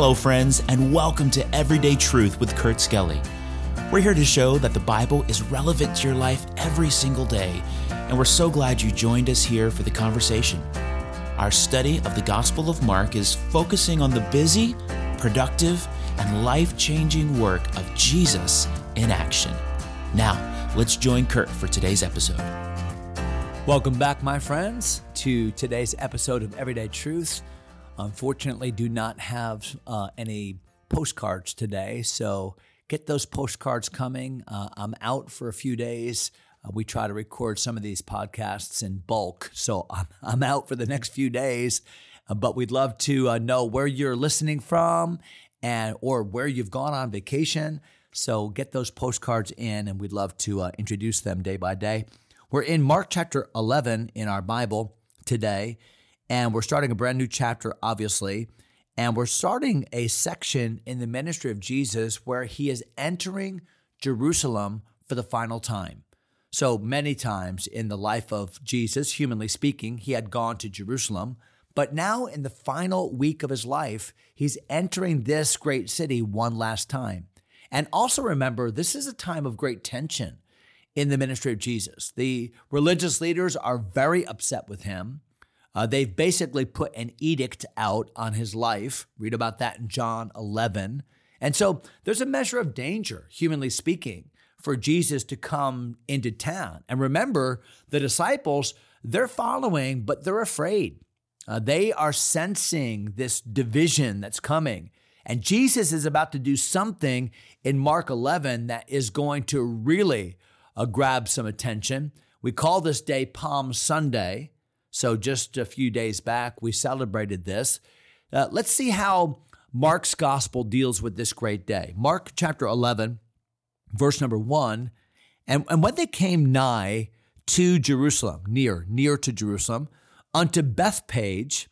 Hello, friends, and welcome to Everyday Truth with Kurt Skelly. We're here to show that the Bible is relevant to your life every single day, and we're so glad you joined us here for the conversation. Our study of the Gospel of Mark is focusing on the busy, productive, and life changing work of Jesus in action. Now, let's join Kurt for today's episode. Welcome back, my friends, to today's episode of Everyday Truth. Unfortunately, do not have uh, any postcards today, so get those postcards coming. Uh, I'm out for a few days. Uh, we try to record some of these podcasts in bulk, so I'm, I'm out for the next few days. Uh, but we'd love to uh, know where you're listening from and or where you've gone on vacation. So get those postcards in, and we'd love to uh, introduce them day by day. We're in Mark chapter 11 in our Bible today and we're starting a brand new chapter, obviously. And we're starting a section in the ministry of Jesus where he is entering Jerusalem for the final time. So many times in the life of Jesus, humanly speaking, he had gone to Jerusalem. But now, in the final week of his life, he's entering this great city one last time. And also remember, this is a time of great tension in the ministry of Jesus. The religious leaders are very upset with him. Uh, they've basically put an edict out on his life. Read about that in John 11. And so there's a measure of danger, humanly speaking, for Jesus to come into town. And remember, the disciples, they're following, but they're afraid. Uh, they are sensing this division that's coming. And Jesus is about to do something in Mark 11 that is going to really uh, grab some attention. We call this day Palm Sunday. So, just a few days back, we celebrated this. Uh, let's see how Mark's gospel deals with this great day. Mark chapter 11, verse number one. And, and when they came nigh to Jerusalem, near, near to Jerusalem, unto Bethphage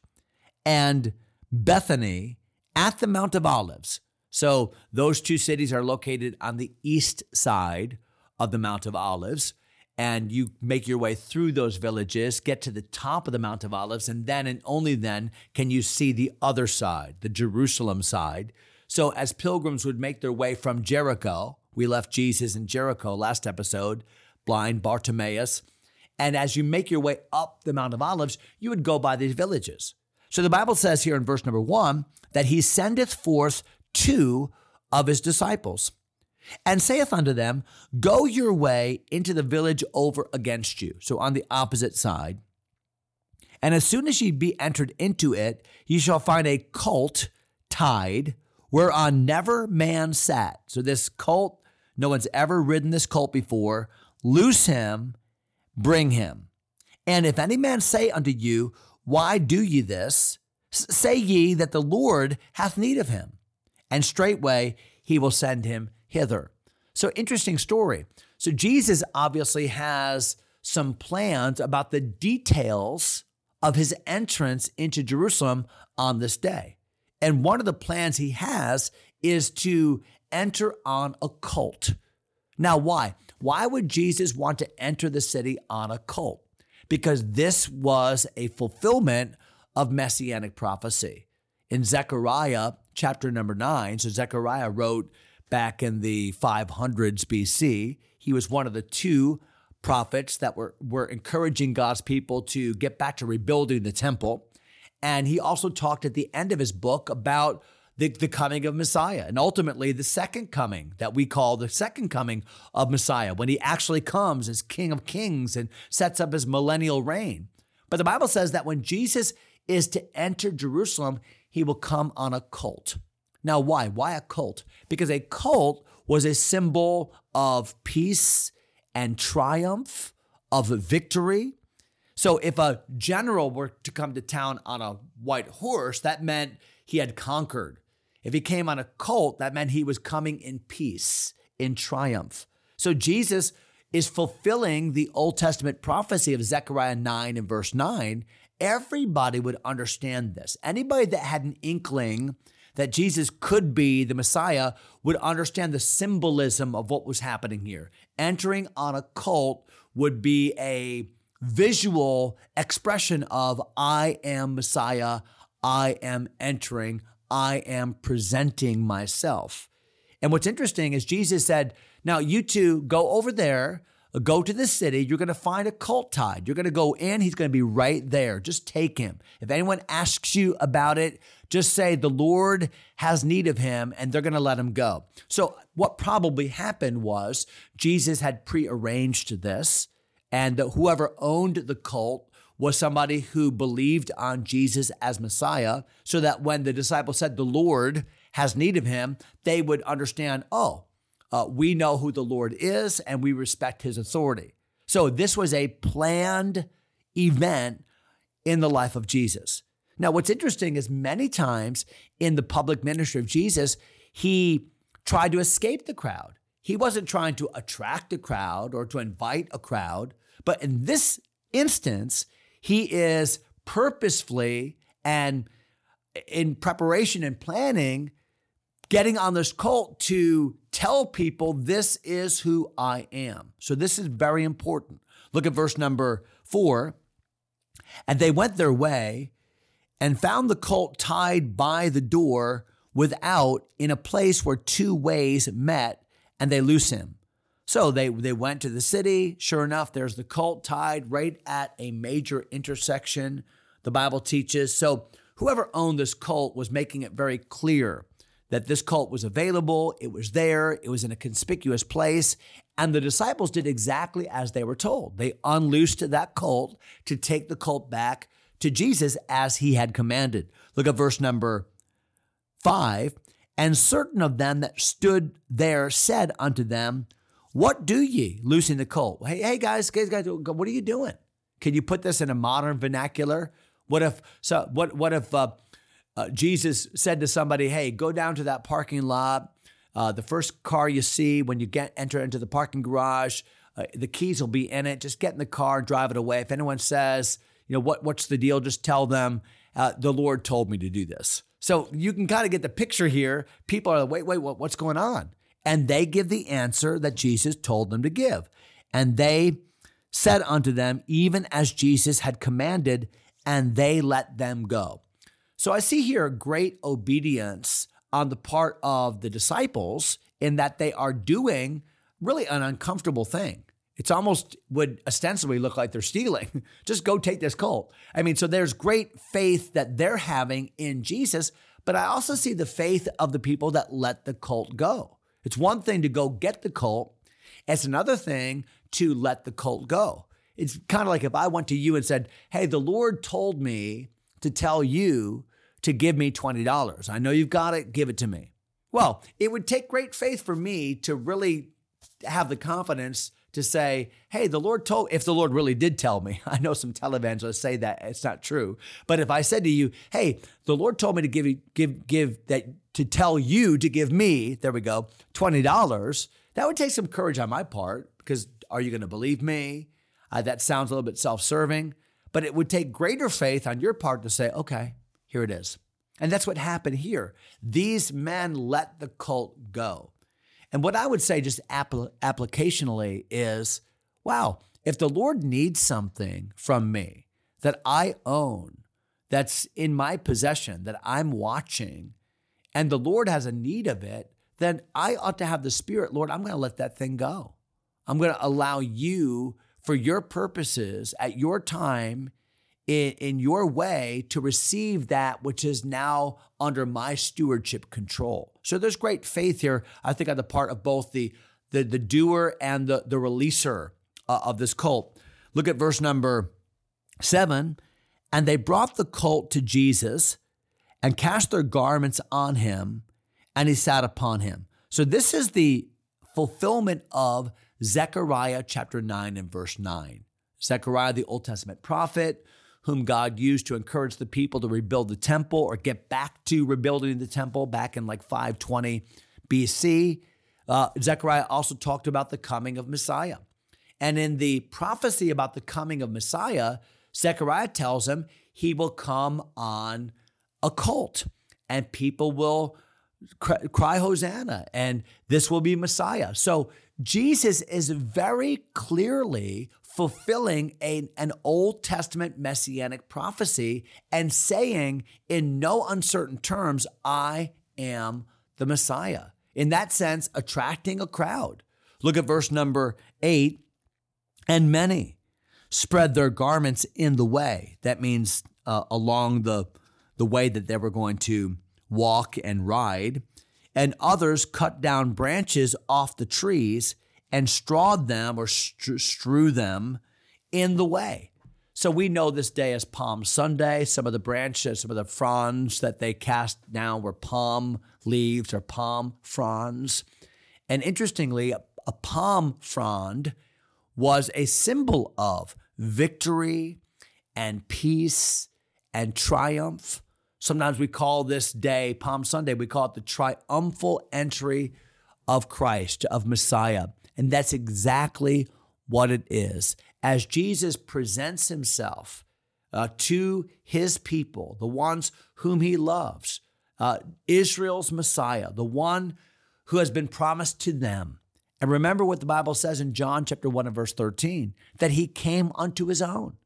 and Bethany at the Mount of Olives. So, those two cities are located on the east side of the Mount of Olives and you make your way through those villages, get to the top of the Mount of Olives, and then and only then can you see the other side, the Jerusalem side. So, as pilgrims would make their way from Jericho, we left Jesus in Jericho last episode, blind Bartimaeus. And as you make your way up the Mount of Olives, you would go by these villages. So the Bible says here in verse number one that he sendeth forth two of his disciples and saith unto them, Go your way into the village over against you. So on the opposite side. And as soon as ye be entered into it, ye shall find a colt tied, whereon never man sat. So this colt, no one's ever ridden this colt before. Loose him, bring him. And if any man say unto you, Why do ye this? Say ye that the Lord hath need of him, and straightway he will send him hither. So, interesting story. So, Jesus obviously has some plans about the details of his entrance into Jerusalem on this day. And one of the plans he has is to enter on a colt. Now, why? Why would Jesus want to enter the city on a colt? Because this was a fulfillment of messianic prophecy. In Zechariah chapter number nine, so Zechariah wrote back in the 500s BC. He was one of the two prophets that were, were encouraging God's people to get back to rebuilding the temple. And he also talked at the end of his book about the, the coming of Messiah and ultimately the second coming that we call the second coming of Messiah, when he actually comes as King of Kings and sets up his millennial reign. But the Bible says that when Jesus is to enter Jerusalem, he will come on a colt. Now, why? Why a cult? Because a cult was a symbol of peace and triumph, of victory. So if a general were to come to town on a white horse, that meant he had conquered. If he came on a colt, that meant he was coming in peace, in triumph. So Jesus is fulfilling the Old Testament prophecy of Zechariah 9 and verse 9. Everybody would understand this. Anybody that had an inkling that Jesus could be the Messiah would understand the symbolism of what was happening here. Entering on a colt would be a visual expression of I am Messiah, I am entering I am presenting myself. And what's interesting is Jesus said, Now you two go over there, go to the city. You're going to find a cult tied. You're going to go in. He's going to be right there. Just take him. If anyone asks you about it, just say, The Lord has need of him, and they're going to let him go. So, what probably happened was Jesus had prearranged this, and that whoever owned the cult was somebody who believed on Jesus as Messiah, so that when the disciples said, The Lord has need of him, they would understand, oh, uh, we know who the Lord is and we respect his authority. So this was a planned event in the life of Jesus. Now, what's interesting is many times in the public ministry of Jesus, he tried to escape the crowd. He wasn't trying to attract a crowd or to invite a crowd, but in this instance, he is purposefully and in preparation and planning getting on this cult to tell people this is who I am. So this is very important. Look at verse number four. And they went their way and found the colt tied by the door without in a place where two ways met, and they loose him. So they, they went to the city. Sure enough, there's the colt tied right at a major intersection, the Bible teaches. So whoever owned this colt was making it very clear that this cult was available, it was there, it was in a conspicuous place, and the disciples did exactly as they were told. They unloosed that cult to take the cult back to Jesus as he had commanded. Look at verse number five. And certain of them that stood there said unto them, What do ye, loosing the colt? Hey, hey guys, guys, guys, what are you doing? Can you put this in a modern vernacular? What if so? What what if uh, uh, Jesus said to somebody, "Hey, go down to that parking lot. Uh, the first car you see when you get enter into the parking garage, uh, the keys will be in it. Just get in the car, drive it away. If anyone says, you know, what what's the deal? Just tell them uh, the Lord told me to do this. So you can kind of get the picture here. People are like, wait, wait, what, what's going on? And they give the answer that Jesus told them to give. And they said unto them, even as Jesus had commanded, and they let them go. So I see here great obedience on the part of the disciples in that they are doing really an uncomfortable thing. It's almost would ostensibly look like they're stealing. Just go take this cult. I mean, so there's great faith that they're having in Jesus, but I also see the faith of the people that let the cult go. It's one thing to go get the cult, it's another thing to let the cult go. It's kind of like if I went to you and said, Hey, the Lord told me to tell you to give me $20. I know you've got it, give it to me. Well, it would take great faith for me to really have the confidence to say, hey, the Lord told, if the Lord really did tell me, I know some televangelists say that it's not true. But if I said to you, hey, the Lord told me to give you, give, give that, to tell you to give me, there we go, $20, that would take some courage on my part because are you going to believe me? Uh, that sounds a little bit self serving. But it would take greater faith on your part to say, okay, here it is. And that's what happened here. These men let the cult go. And what I would say, just applicationally, is wow, if the Lord needs something from me that I own, that's in my possession, that I'm watching, and the Lord has a need of it, then I ought to have the Spirit, Lord, I'm going to let that thing go. I'm going to allow you for your purposes at your time in, in your way to receive that which is now under my stewardship control. So there's great faith here, I think, on the part of both the the, the doer and the, the releaser uh, of this cult. Look at verse number seven. And they brought the colt to Jesus and cast their garments on him, and he sat upon him. So this is the fulfillment of Zechariah chapter 9 and verse 9. Zechariah, the Old Testament prophet, whom God used to encourage the people to rebuild the temple or get back to rebuilding the temple back in like 520 BC. Uh, Zechariah also talked about the coming of Messiah. And in the prophecy about the coming of Messiah, Zechariah tells him he will come on a colt and people will cry, cry Hosanna and this will be Messiah. So Jesus is very clearly fulfilling a, an Old Testament messianic prophecy and saying in no uncertain terms, I am the Messiah. In that sense, attracting a crowd. Look at verse number eight. And many spread their garments in the way. That means uh, along the, the way that they were going to walk and ride. And others cut down branches off the trees and strawed them or strew them in the way. So we know this day as Palm Sunday. Some of the branches, some of the fronds that they cast down were palm leaves or palm fronds. And interestingly, a palm frond was a symbol of victory and peace and triumph. Sometimes we call this day, Palm Sunday, we call it the triumphal entry of Christ, of Messiah. And that's exactly what it is. As Jesus presents himself uh, to his people, the ones whom he loves, uh, Israel's Messiah, the one who has been promised to them. And remember what the Bible says in John chapter 1 and verse 13 that he came unto his own,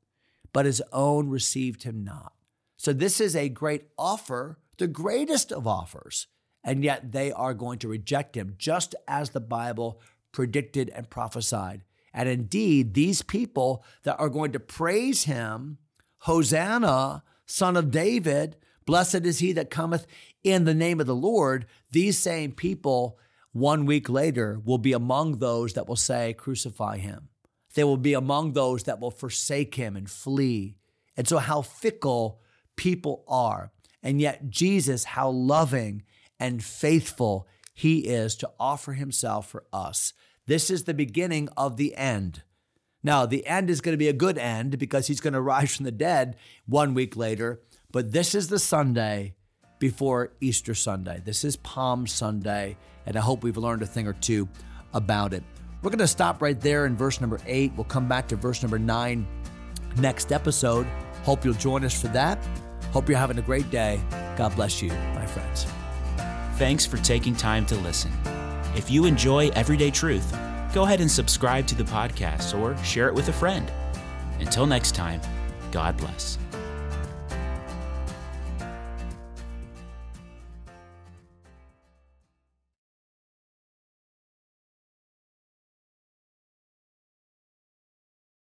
but his own received him not. So this is a great offer, the greatest of offers, and yet they are going to reject him, just as the Bible predicted and prophesied. And indeed, these people that are going to praise him, Hosanna, son of David, blessed is he that cometh in the name of the Lord, these same people one week later will be among those that will say, Crucify him. They will be among those that will forsake him and flee. And so, how fickle people are. And yet, Jesus, how loving and faithful he is to offer himself for us. This is the beginning of the end. Now, the end is going to be a good end because he's going to rise from the dead one week later, but this is the Sunday before Easter Sunday. This is Palm Sunday, and I hope we've learned a thing or two about it. We're going to stop right there in verse number eight. We'll come back to verse number nine next episode. Hope you'll join us for that. Hope you're having a great day. God bless you, my friends. Thanks for taking time to listen. If you enjoy Everyday Truth, go ahead and subscribe to the podcast or share it with a friend. Until next time, God bless.